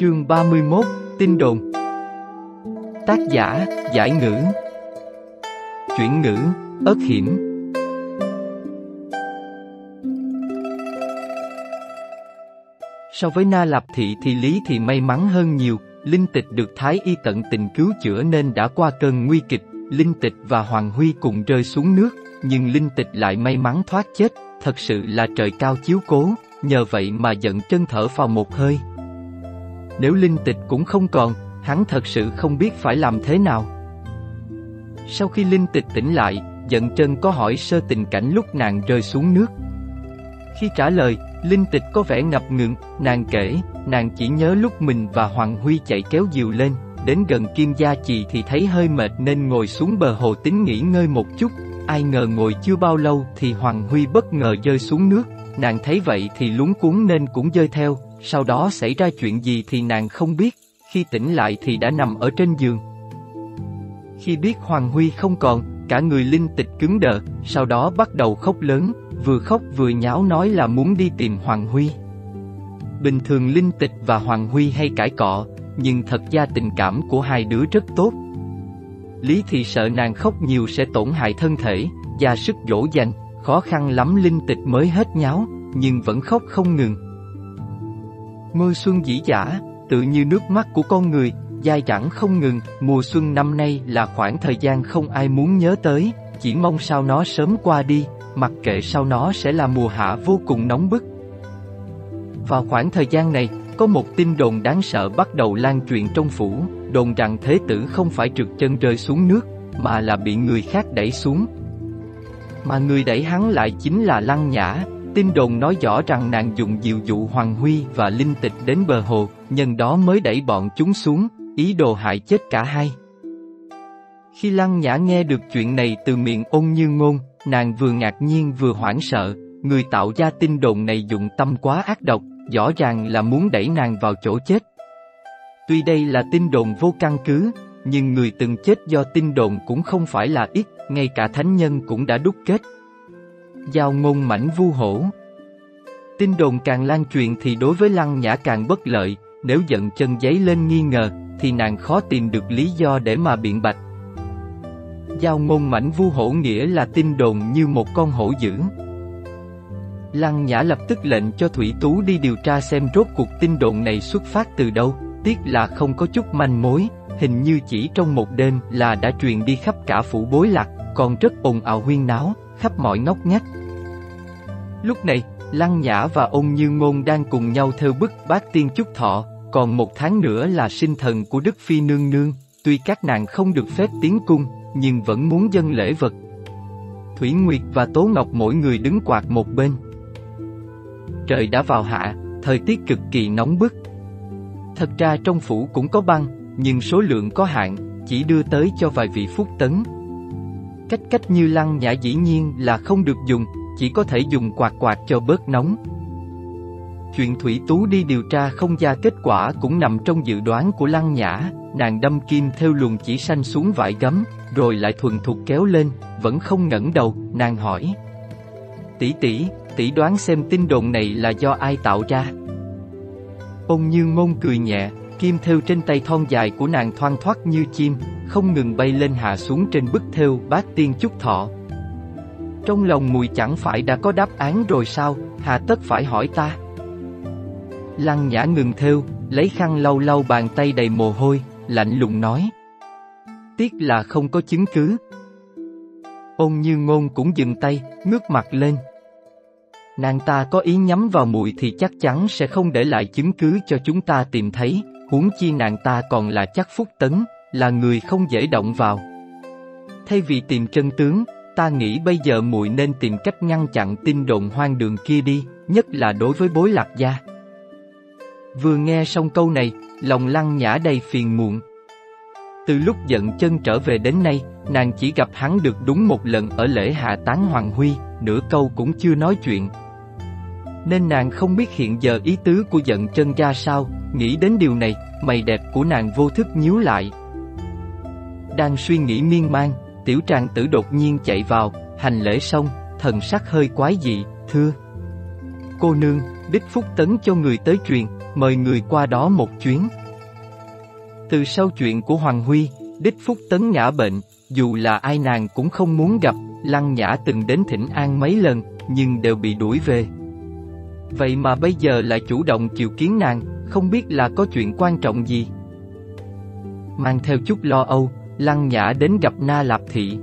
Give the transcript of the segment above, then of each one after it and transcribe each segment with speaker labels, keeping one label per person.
Speaker 1: Chương 31, Tin đồn. Tác giả, Giải ngữ. Chuyển ngữ, ớt hiểm So với Na Lạp Thị thì Lý thì may mắn hơn nhiều, Linh Tịch được Thái Y tận tình cứu chữa nên đã qua cơn nguy kịch, Linh Tịch và Hoàng Huy cùng rơi xuống nước, nhưng Linh Tịch lại may mắn thoát chết, thật sự là trời cao chiếu cố, nhờ vậy mà giận chân thở vào một hơi. Nếu Linh Tịch cũng không còn, hắn thật sự không biết phải làm thế nào. Sau khi Linh Tịch tỉnh lại, giận Trân có hỏi sơ tình cảnh lúc nàng rơi xuống nước. Khi trả lời, Linh Tịch có vẻ ngập ngừng, nàng kể, nàng chỉ nhớ lúc mình và Hoàng Huy chạy kéo diều lên, đến gần Kim Gia Trì thì thấy hơi mệt nên ngồi xuống bờ hồ tính nghỉ ngơi một chút, ai ngờ ngồi chưa bao lâu thì Hoàng Huy bất ngờ rơi xuống nước, nàng thấy vậy thì lúng cuốn nên cũng rơi theo, sau đó xảy ra chuyện gì thì nàng không biết, khi tỉnh lại thì đã nằm ở trên giường. Khi biết Hoàng Huy không còn, cả người linh tịch cứng đờ, sau đó bắt đầu khóc lớn, vừa khóc vừa nháo nói là muốn đi tìm Hoàng Huy. Bình thường Linh Tịch và Hoàng Huy hay cãi cọ, nhưng thật ra tình cảm của hai đứa rất tốt. Lý thì sợ nàng khóc nhiều sẽ tổn hại thân thể, ra sức dỗ dành, khó khăn lắm Linh Tịch mới hết nháo, nhưng vẫn khóc không ngừng. Mưa xuân dĩ dã, tự như nước mắt của con người, dai dẳng không ngừng, mùa xuân năm nay là khoảng thời gian không ai muốn nhớ tới, chỉ mong sao nó sớm qua đi, mặc kệ sau nó sẽ là mùa hạ vô cùng nóng bức. Vào khoảng thời gian này, có một tin đồn đáng sợ bắt đầu lan truyền trong phủ, đồn rằng thế tử không phải trượt chân rơi xuống nước, mà là bị người khác đẩy xuống. Mà người đẩy hắn lại chính là Lăng Nhã, tin đồn nói rõ rằng nàng dùng diệu dụ Hoàng Huy và Linh Tịch đến bờ hồ, nhân đó mới đẩy bọn chúng xuống, ý đồ hại chết cả hai. Khi Lăng Nhã nghe được chuyện này từ miệng ôn như ngôn, nàng vừa ngạc nhiên vừa hoảng sợ, người tạo ra tin đồn này dụng tâm quá ác độc, rõ ràng là muốn đẩy nàng vào chỗ chết. Tuy đây là tin đồn vô căn cứ, nhưng người từng chết do tin đồn cũng không phải là ít, ngay cả thánh nhân cũng đã đúc kết. Giao ngôn mảnh vu hổ Tin đồn càng lan truyền thì đối với Lăng Nhã càng bất lợi, nếu giận chân giấy lên nghi ngờ, thì nàng khó tìm được lý do để mà biện bạch. Giao ngôn mảnh vu hổ nghĩa là tin đồn như một con hổ dữ. Lăng Nhã lập tức lệnh cho Thủy Tú đi điều tra xem rốt cuộc tin đồn này xuất phát từ đâu, tiếc là không có chút manh mối, hình như chỉ trong một đêm là đã truyền đi khắp cả phủ bối lạc, còn rất ồn ào huyên náo, khắp mọi ngóc ngách. Lúc này, Lăng Nhã và ông Như Ngôn đang cùng nhau theo bức bát tiên chúc thọ, còn một tháng nữa là sinh thần của Đức Phi Nương Nương, tuy các nàng không được phép tiến cung, nhưng vẫn muốn dâng lễ vật. Thủy Nguyệt và Tố Ngọc mỗi người đứng quạt một bên. Trời đã vào hạ, thời tiết cực kỳ nóng bức. Thật ra trong phủ cũng có băng, nhưng số lượng có hạn, chỉ đưa tới cho vài vị phúc tấn. Cách cách như lăng nhã dĩ nhiên là không được dùng, chỉ có thể dùng quạt quạt cho bớt nóng. Chuyện Thủy Tú đi điều tra không ra kết quả cũng nằm trong dự đoán của Lăng Nhã, nàng đâm kim theo luồng chỉ xanh xuống vải gấm, rồi lại thuần thục kéo lên, vẫn không ngẩng đầu, nàng hỏi. Tỷ tỷ, tỷ đoán xem tin đồn này là do ai tạo ra? Ông như ngôn cười nhẹ, kim theo trên tay thon dài của nàng thoang thoát như chim, không ngừng bay lên hạ xuống trên bức thêu bát tiên chúc thọ. Trong lòng mùi chẳng phải đã có đáp án rồi sao, hà tất phải hỏi ta. Lăng nhã ngừng thêu lấy khăn lau lau bàn tay đầy mồ hôi, lạnh lùng nói. Tiếc là không có chứng cứ. Ôn như ngôn cũng dừng tay, ngước mặt lên. Nàng ta có ý nhắm vào muội thì chắc chắn sẽ không để lại chứng cứ cho chúng ta tìm thấy, huống chi nàng ta còn là chắc phúc tấn, là người không dễ động vào. Thay vì tìm chân tướng, ta nghĩ bây giờ muội nên tìm cách ngăn chặn tin đồn hoang đường kia đi, nhất là đối với bối lạc gia. Vừa nghe xong câu này, lòng lăng nhã đầy phiền muộn. Từ lúc giận chân trở về đến nay, nàng chỉ gặp hắn được đúng một lần ở lễ hạ tán Hoàng Huy, nửa câu cũng chưa nói chuyện. Nên nàng không biết hiện giờ ý tứ của giận chân ra sao, nghĩ đến điều này, mày đẹp của nàng vô thức nhíu lại. Đang suy nghĩ miên man, tiểu tràng tử đột nhiên chạy vào, hành lễ xong, thần sắc hơi quái dị, thưa. Cô nương, đích phúc tấn cho người tới truyền, mời người qua đó một chuyến. Từ sau chuyện của Hoàng Huy, đích phúc tấn ngã bệnh, dù là ai nàng cũng không muốn gặp, Lăng Nhã từng đến thỉnh an mấy lần, nhưng đều bị đuổi về. Vậy mà bây giờ lại chủ động chịu kiến nàng, không biết là có chuyện quan trọng gì. Mang theo chút lo âu, Lăng Nhã đến gặp Na Lạp Thị.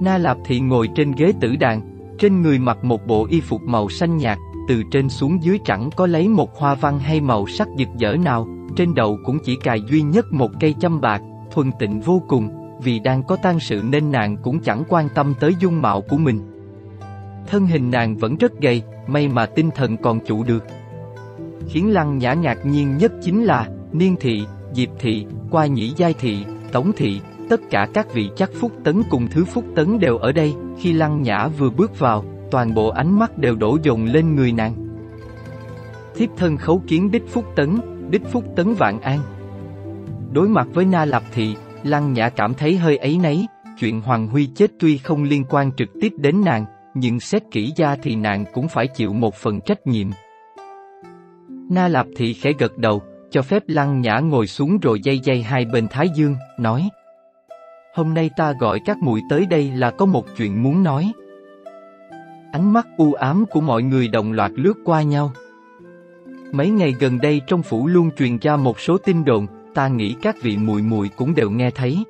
Speaker 1: Na Lạp Thị ngồi trên ghế tử đàn, trên người mặc một bộ y phục màu xanh nhạt, từ trên xuống dưới chẳng có lấy một hoa văn hay màu sắc rực rỡ nào, trên đầu cũng chỉ cài duy nhất một cây châm bạc, thuần tịnh vô cùng, vì đang có tang sự nên nàng cũng chẳng quan tâm tới dung mạo của mình. Thân hình nàng vẫn rất gầy, may mà tinh thần còn trụ được. Khiến Lăng Nhã ngạc nhiên nhất chính là, Niên Thị, Diệp Thị, Qua Nhĩ Giai Thị, Tống Thị, tất cả các vị chắc Phúc Tấn cùng Thứ Phúc Tấn đều ở đây, khi Lăng Nhã vừa bước vào, toàn bộ ánh mắt đều đổ dồn lên người nàng. Thiếp thân khấu kiến Đích Phúc Tấn, Đích Phúc Tấn Vạn An. Đối mặt với Na Lạp Thị, Lăng Nhã cảm thấy hơi ấy nấy, chuyện Hoàng Huy chết tuy không liên quan trực tiếp đến nàng, nhưng xét kỹ ra thì nàng cũng phải chịu một phần trách nhiệm. Na Lạp Thị khẽ gật đầu, cho phép Lăng Nhã ngồi xuống rồi dây dây hai bên Thái Dương, nói Hôm nay ta gọi các muội tới đây là có một chuyện muốn nói. Ánh mắt u ám của mọi người đồng loạt lướt qua nhau. Mấy ngày gần đây trong phủ luôn truyền ra một số tin đồn, ta nghĩ các vị muội muội cũng đều nghe thấy.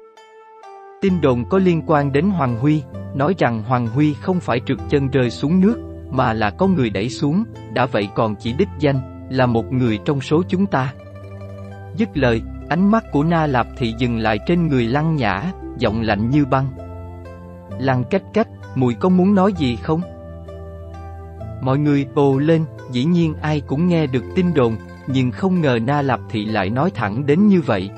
Speaker 1: Tin đồn có liên quan đến Hoàng Huy, nói rằng Hoàng Huy không phải trượt chân rơi xuống nước, mà là có người đẩy xuống, đã vậy còn chỉ đích danh, là một người trong số chúng ta. Dứt lời, ánh mắt của Na Lạp Thị dừng lại trên người Lăng Nhã, giọng lạnh như băng. Lăng cách cách, mùi có muốn nói gì không? Mọi người bồ lên, dĩ nhiên ai cũng nghe được tin đồn, nhưng không ngờ Na Lạp Thị lại nói thẳng đến như vậy.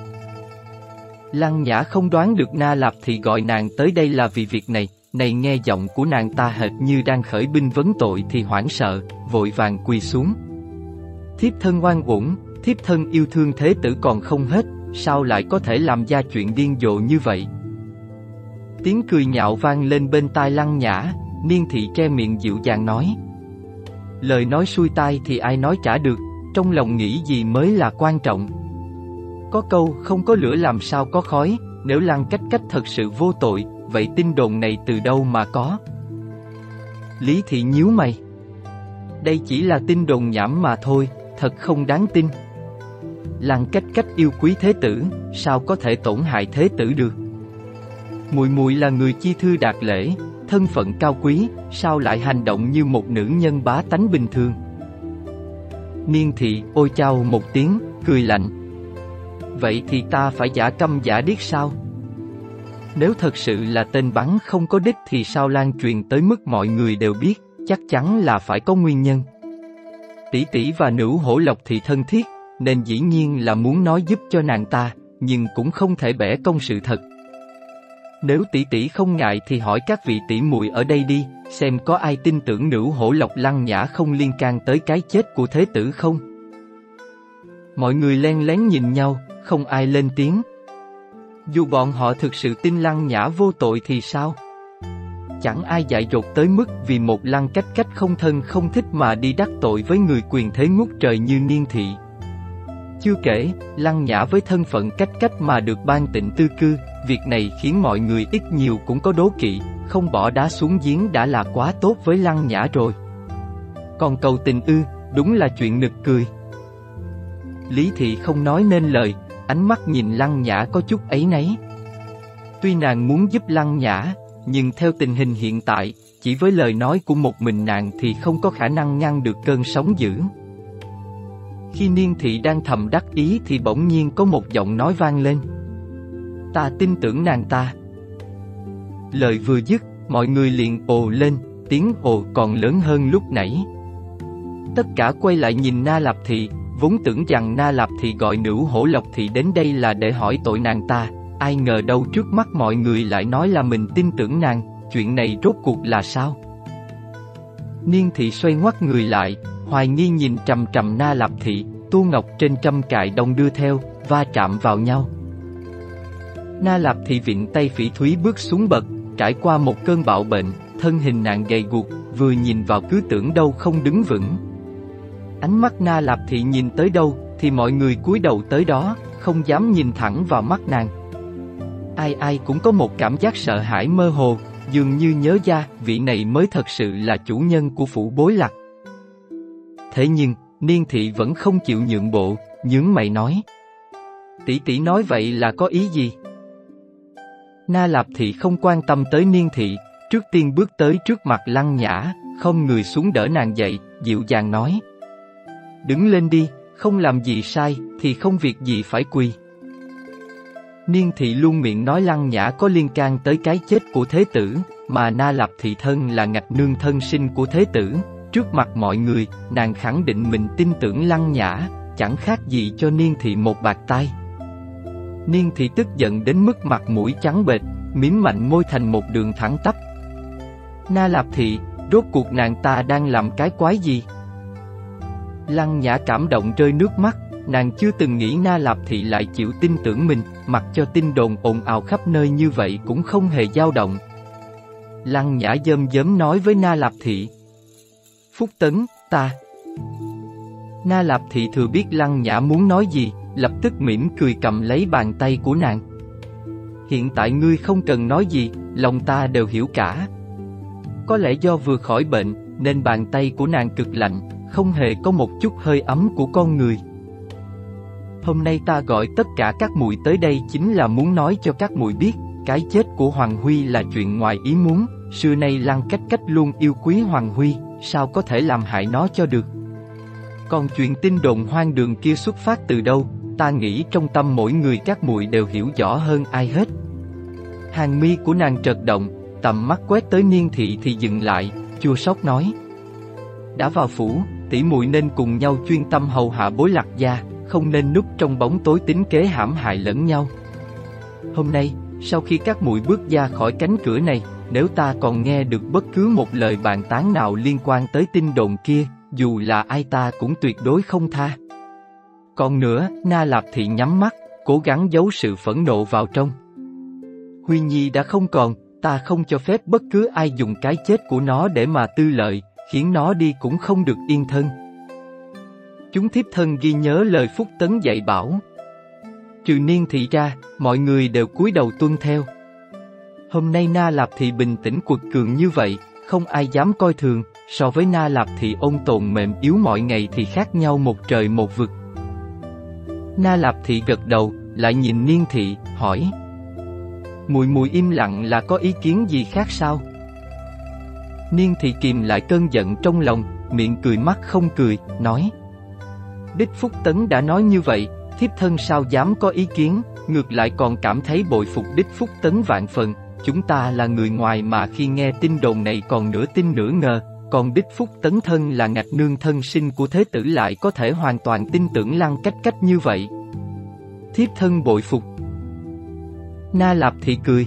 Speaker 1: Lăng Nhã không đoán được Na Lạp Thị gọi nàng tới đây là vì việc này, này nghe giọng của nàng ta hệt như đang khởi binh vấn tội thì hoảng sợ, vội vàng quỳ xuống. Thiếp thân ngoan uổng, thiếp thân yêu thương thế tử còn không hết, sao lại có thể làm ra chuyện điên dộ như vậy? Tiếng cười nhạo vang lên bên tai lăng nhã, niên thị che miệng dịu dàng nói. Lời nói xuôi tai thì ai nói trả được, trong lòng nghĩ gì mới là quan trọng. Có câu không có lửa làm sao có khói, nếu lăng cách cách thật sự vô tội, vậy tin đồn này từ đâu mà có? Lý thị nhíu mày. Đây chỉ là tin đồn nhảm mà thôi, thật không đáng tin. Lăng cách cách yêu quý thế tử, sao có thể tổn hại thế tử được? Mùi mùi là người chi thư đạt lễ, thân phận cao quý, sao lại hành động như một nữ nhân bá tánh bình thường? Niên thị ôi chao một tiếng, cười lạnh. Vậy thì ta phải giả câm giả điếc sao? Nếu thật sự là tên bắn không có đích thì sao lan truyền tới mức mọi người đều biết, chắc chắn là phải có nguyên nhân. Tỷ tỷ và nữ hổ lộc thì thân thiết, nên dĩ nhiên là muốn nói giúp cho nàng ta, nhưng cũng không thể bẻ công sự thật. Nếu tỷ tỷ không ngại thì hỏi các vị tỷ muội ở đây đi, xem có ai tin tưởng nữ hổ lộc lăng nhã không liên can tới cái chết của thế tử không? Mọi người len lén nhìn nhau, không ai lên tiếng. Dù bọn họ thực sự tin lăng nhã vô tội thì sao? Chẳng ai dại dột tới mức vì một lăng cách cách không thân không thích mà đi đắc tội với người quyền thế ngút trời như niên thị. Chưa kể, lăng nhã với thân phận cách cách mà được ban tịnh tư cư, việc này khiến mọi người ít nhiều cũng có đố kỵ, không bỏ đá xuống giếng đã là quá tốt với lăng nhã rồi. Còn cầu tình ư, đúng là chuyện nực cười. Lý thị không nói nên lời, ánh mắt nhìn lăng nhã có chút ấy nấy. Tuy nàng muốn giúp lăng nhã, nhưng theo tình hình hiện tại, chỉ với lời nói của một mình nàng thì không có khả năng ngăn được cơn sóng dữ. Khi niên thị đang thầm đắc ý thì bỗng nhiên có một giọng nói vang lên. Ta tin tưởng nàng ta. Lời vừa dứt, mọi người liền ồ lên, tiếng ồ còn lớn hơn lúc nãy. Tất cả quay lại nhìn Na Lạp Thị, vốn tưởng rằng Na Lạp Thị gọi nữ hổ lộc thị đến đây là để hỏi tội nàng ta, ai ngờ đâu trước mắt mọi người lại nói là mình tin tưởng nàng, chuyện này rốt cuộc là sao? Niên thị xoay ngoắt người lại, hoài nghi nhìn trầm trầm Na Lạp Thị, tu ngọc trên trăm cài đồng đưa theo, va chạm vào nhau. Na Lạp Thị vịn tay phỉ thúy bước xuống bậc, trải qua một cơn bạo bệnh, thân hình nàng gầy guộc, vừa nhìn vào cứ tưởng đâu không đứng vững. Ánh mắt Na Lạp Thị nhìn tới đâu, thì mọi người cúi đầu tới đó, không dám nhìn thẳng vào mắt nàng. Ai ai cũng có một cảm giác sợ hãi mơ hồ, dường như nhớ ra vị này mới thật sự là chủ nhân của phủ bối lạc. Thế nhưng, Niên Thị vẫn không chịu nhượng bộ, nhướng mày nói. Tỷ tỷ nói vậy là có ý gì? Na Lạp Thị không quan tâm tới Niên Thị, trước tiên bước tới trước mặt Lăng Nhã, không người xuống đỡ nàng dậy, dịu dàng nói. Đứng lên đi, không làm gì sai, thì không việc gì phải quỳ. Niên thị luôn miệng nói lăng nhã có liên can tới cái chết của thế tử, mà na lập thị thân là ngạch nương thân sinh của thế tử. Trước mặt mọi người, nàng khẳng định mình tin tưởng lăng nhã, chẳng khác gì cho niên thị một bạc tay Niên thị tức giận đến mức mặt mũi trắng bệch, miếm mạnh môi thành một đường thẳng tắp. Na Lạp Thị, rốt cuộc nàng ta đang làm cái quái gì? Lăng Nhã cảm động rơi nước mắt, nàng chưa từng nghĩ Na Lạp Thị lại chịu tin tưởng mình, mặc cho tin đồn ồn ào khắp nơi như vậy cũng không hề dao động. Lăng Nhã dơm dớm nói với Na Lạp Thị. Phúc Tấn, ta. Na Lạp Thị thừa biết Lăng Nhã muốn nói gì, lập tức mỉm cười cầm lấy bàn tay của nàng. Hiện tại ngươi không cần nói gì, lòng ta đều hiểu cả. Có lẽ do vừa khỏi bệnh, nên bàn tay của nàng cực lạnh, không hề có một chút hơi ấm của con người. Hôm nay ta gọi tất cả các muội tới đây chính là muốn nói cho các muội biết, cái chết của Hoàng Huy là chuyện ngoài ý muốn, xưa nay Lăng Cách Cách luôn yêu quý Hoàng Huy, sao có thể làm hại nó cho được. Còn chuyện tin đồn hoang đường kia xuất phát từ đâu, ta nghĩ trong tâm mỗi người các muội đều hiểu rõ hơn ai hết. Hàng mi của nàng trật động, tầm mắt quét tới niên thị thì dừng lại, chua sóc nói. Đã vào phủ, tỷ muội nên cùng nhau chuyên tâm hầu hạ bối lạc gia, không nên núp trong bóng tối tính kế hãm hại lẫn nhau. Hôm nay, sau khi các muội bước ra khỏi cánh cửa này, nếu ta còn nghe được bất cứ một lời bàn tán nào liên quan tới tin đồn kia, dù là ai ta cũng tuyệt đối không tha. Còn nữa, Na Lạp Thị nhắm mắt, cố gắng giấu sự phẫn nộ vào trong. Huy Nhi đã không còn, ta không cho phép bất cứ ai dùng cái chết của nó để mà tư lợi, khiến nó đi cũng không được yên thân. Chúng thiếp thân ghi nhớ lời Phúc Tấn dạy bảo. Trừ niên thị ra, mọi người đều cúi đầu tuân theo. Hôm nay Na Lạp Thị bình tĩnh quật cường như vậy, không ai dám coi thường, so với Na Lạp Thị ôn tồn mềm yếu mọi ngày thì khác nhau một trời một vực. Na Lạp Thị gật đầu, lại nhìn Niên Thị, hỏi. Mùi mùi im lặng là có ý kiến gì khác sao? Niên Thị kìm lại cơn giận trong lòng, miệng cười mắt không cười, nói. Đích Phúc Tấn đã nói như vậy, thiếp thân sao dám có ý kiến, ngược lại còn cảm thấy bội phục Đích Phúc Tấn vạn phần, chúng ta là người ngoài mà khi nghe tin đồn này còn nửa tin nửa ngờ, còn Đích Phúc Tấn thân là ngạch nương thân sinh của thế tử lại có thể hoàn toàn tin tưởng lăng cách cách như vậy. Thiếp thân bội phục. Na Lạp Thị cười.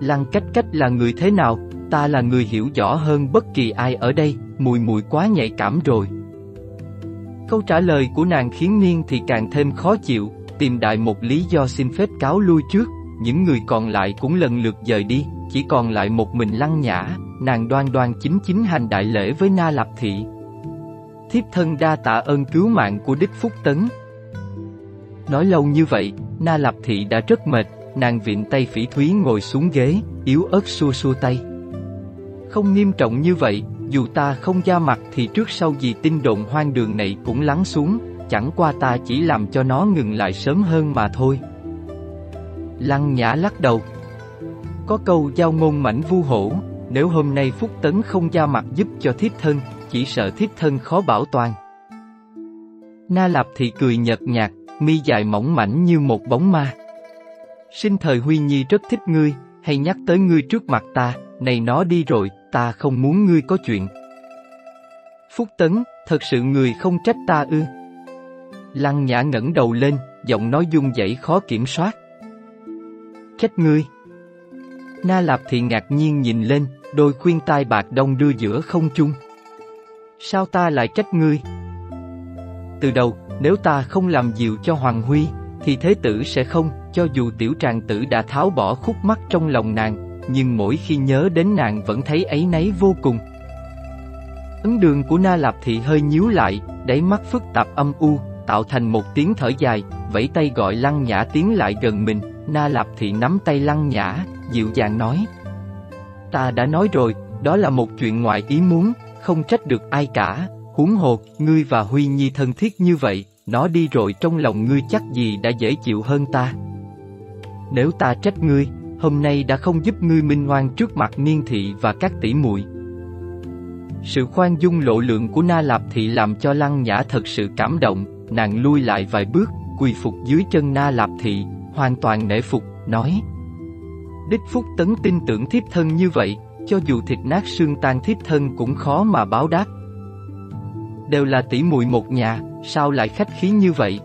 Speaker 1: Lăng cách cách là người thế nào, ta là người hiểu rõ hơn bất kỳ ai ở đây, mùi mùi quá nhạy cảm rồi. Câu trả lời của nàng khiến Niên thì càng thêm khó chịu, tìm đại một lý do xin phép cáo lui trước, những người còn lại cũng lần lượt rời đi, chỉ còn lại một mình lăng nhã, nàng đoan đoan chính chính hành đại lễ với Na Lạp Thị. Thiếp thân đa tạ ơn cứu mạng của Đích Phúc Tấn. Nói lâu như vậy, Na Lạp Thị đã rất mệt, nàng viện tay phỉ thúy ngồi xuống ghế, yếu ớt xua xua tay. Không nghiêm trọng như vậy, dù ta không ra mặt thì trước sau gì tin đồn hoang đường này cũng lắng xuống, chẳng qua ta chỉ làm cho nó ngừng lại sớm hơn mà thôi. Lăng Nhã lắc đầu. Có câu giao ngôn mảnh vu hổ, nếu hôm nay Phúc Tấn không ra mặt giúp cho thiếp thân, chỉ sợ thiếp thân khó bảo toàn. Na Lạp thì cười nhợt nhạt, mi dài mỏng mảnh như một bóng ma. Sinh thời Huy Nhi rất thích ngươi, hay nhắc tới ngươi trước mặt ta, này nó đi rồi, ta không muốn ngươi có chuyện. Phúc Tấn, thật sự người không trách ta ư? Lăng Nhã ngẩng đầu lên, giọng nói dung dậy khó kiểm soát chết ngươi. Na Lạp thì ngạc nhiên nhìn lên, đôi khuyên tai bạc đông đưa giữa không trung. Sao ta lại trách ngươi? Từ đầu, nếu ta không làm dịu cho Hoàng Huy, thì thế tử sẽ không, cho dù tiểu tràng tử đã tháo bỏ khúc mắc trong lòng nàng, nhưng mỗi khi nhớ đến nàng vẫn thấy ấy nấy vô cùng. Ấn đường của Na Lạp Thị hơi nhíu lại, đáy mắt phức tạp âm u, tạo thành một tiếng thở dài, vẫy tay gọi Lăng Nhã tiến lại gần mình, Na Lạp Thị nắm tay Lăng Nhã, dịu dàng nói. Ta đã nói rồi, đó là một chuyện ngoại ý muốn, không trách được ai cả, huống hồ, ngươi và Huy Nhi thân thiết như vậy, nó đi rồi trong lòng ngươi chắc gì đã dễ chịu hơn ta. Nếu ta trách ngươi, hôm nay đã không giúp ngươi minh oan trước mặt niên thị và các tỷ muội. Sự khoan dung lộ lượng của Na Lạp Thị làm cho Lăng Nhã thật sự cảm động, nàng lui lại vài bước, quỳ phục dưới chân Na Lạp Thị, hoàn toàn nể phục, nói Đích Phúc Tấn tin tưởng thiếp thân như vậy, cho dù thịt nát xương tan thiếp thân cũng khó mà báo đáp. Đều là tỷ muội một nhà, sao lại khách khí như vậy?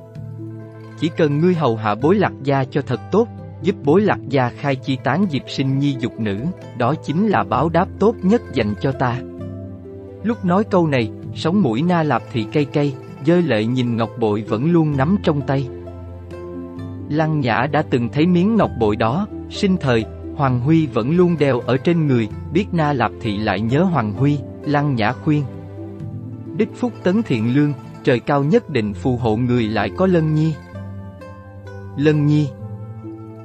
Speaker 1: Chỉ cần ngươi hầu hạ bối lạc gia cho thật tốt, giúp bối lạc gia khai chi tán dịp sinh nhi dục nữ, đó chính là báo đáp tốt nhất dành cho ta. Lúc nói câu này, sống mũi na lạp thị cay cay, dơ lệ nhìn ngọc bội vẫn luôn nắm trong tay. Lăng Nhã đã từng thấy miếng ngọc bội đó, sinh thời, Hoàng Huy vẫn luôn đeo ở trên người, biết Na Lạp Thị lại nhớ Hoàng Huy, Lăng Nhã khuyên. Đích Phúc Tấn Thiện Lương, trời cao nhất định phù hộ người lại có Lân Nhi. Lân Nhi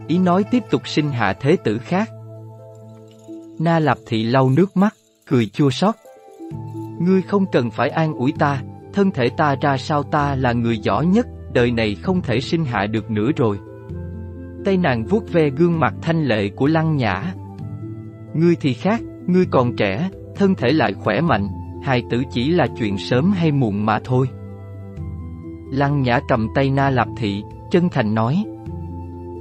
Speaker 1: Ý nói tiếp tục sinh hạ thế tử khác. Na Lạp Thị lau nước mắt, cười chua xót. Ngươi không cần phải an ủi ta, thân thể ta ra sao ta là người giỏi nhất, đời này không thể sinh hạ được nữa rồi. Tay nàng vuốt ve gương mặt thanh lệ của Lăng Nhã. Ngươi thì khác, ngươi còn trẻ, thân thể lại khỏe mạnh, hài tử chỉ là chuyện sớm hay muộn mà thôi. Lăng Nhã cầm tay Na Lạp Thị, chân thành nói.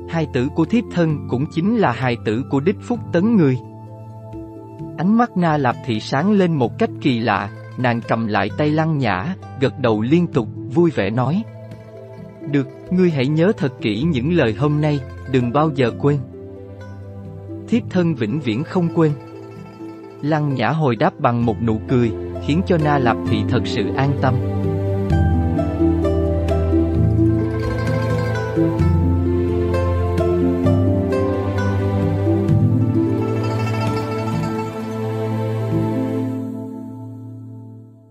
Speaker 1: Hai tử của thiếp thân cũng chính là hài tử của đích phúc tấn người. Ánh mắt Na Lạp Thị sáng lên một cách kỳ lạ, nàng cầm lại tay Lăng Nhã, gật đầu liên tục, vui vẻ nói. Được, ngươi hãy nhớ thật kỹ những lời hôm nay, đừng bao giờ quên. Thiếp thân vĩnh viễn không quên. Lăng Nhã hồi đáp bằng một nụ cười, khiến cho Na Lạp Thị thật sự an tâm.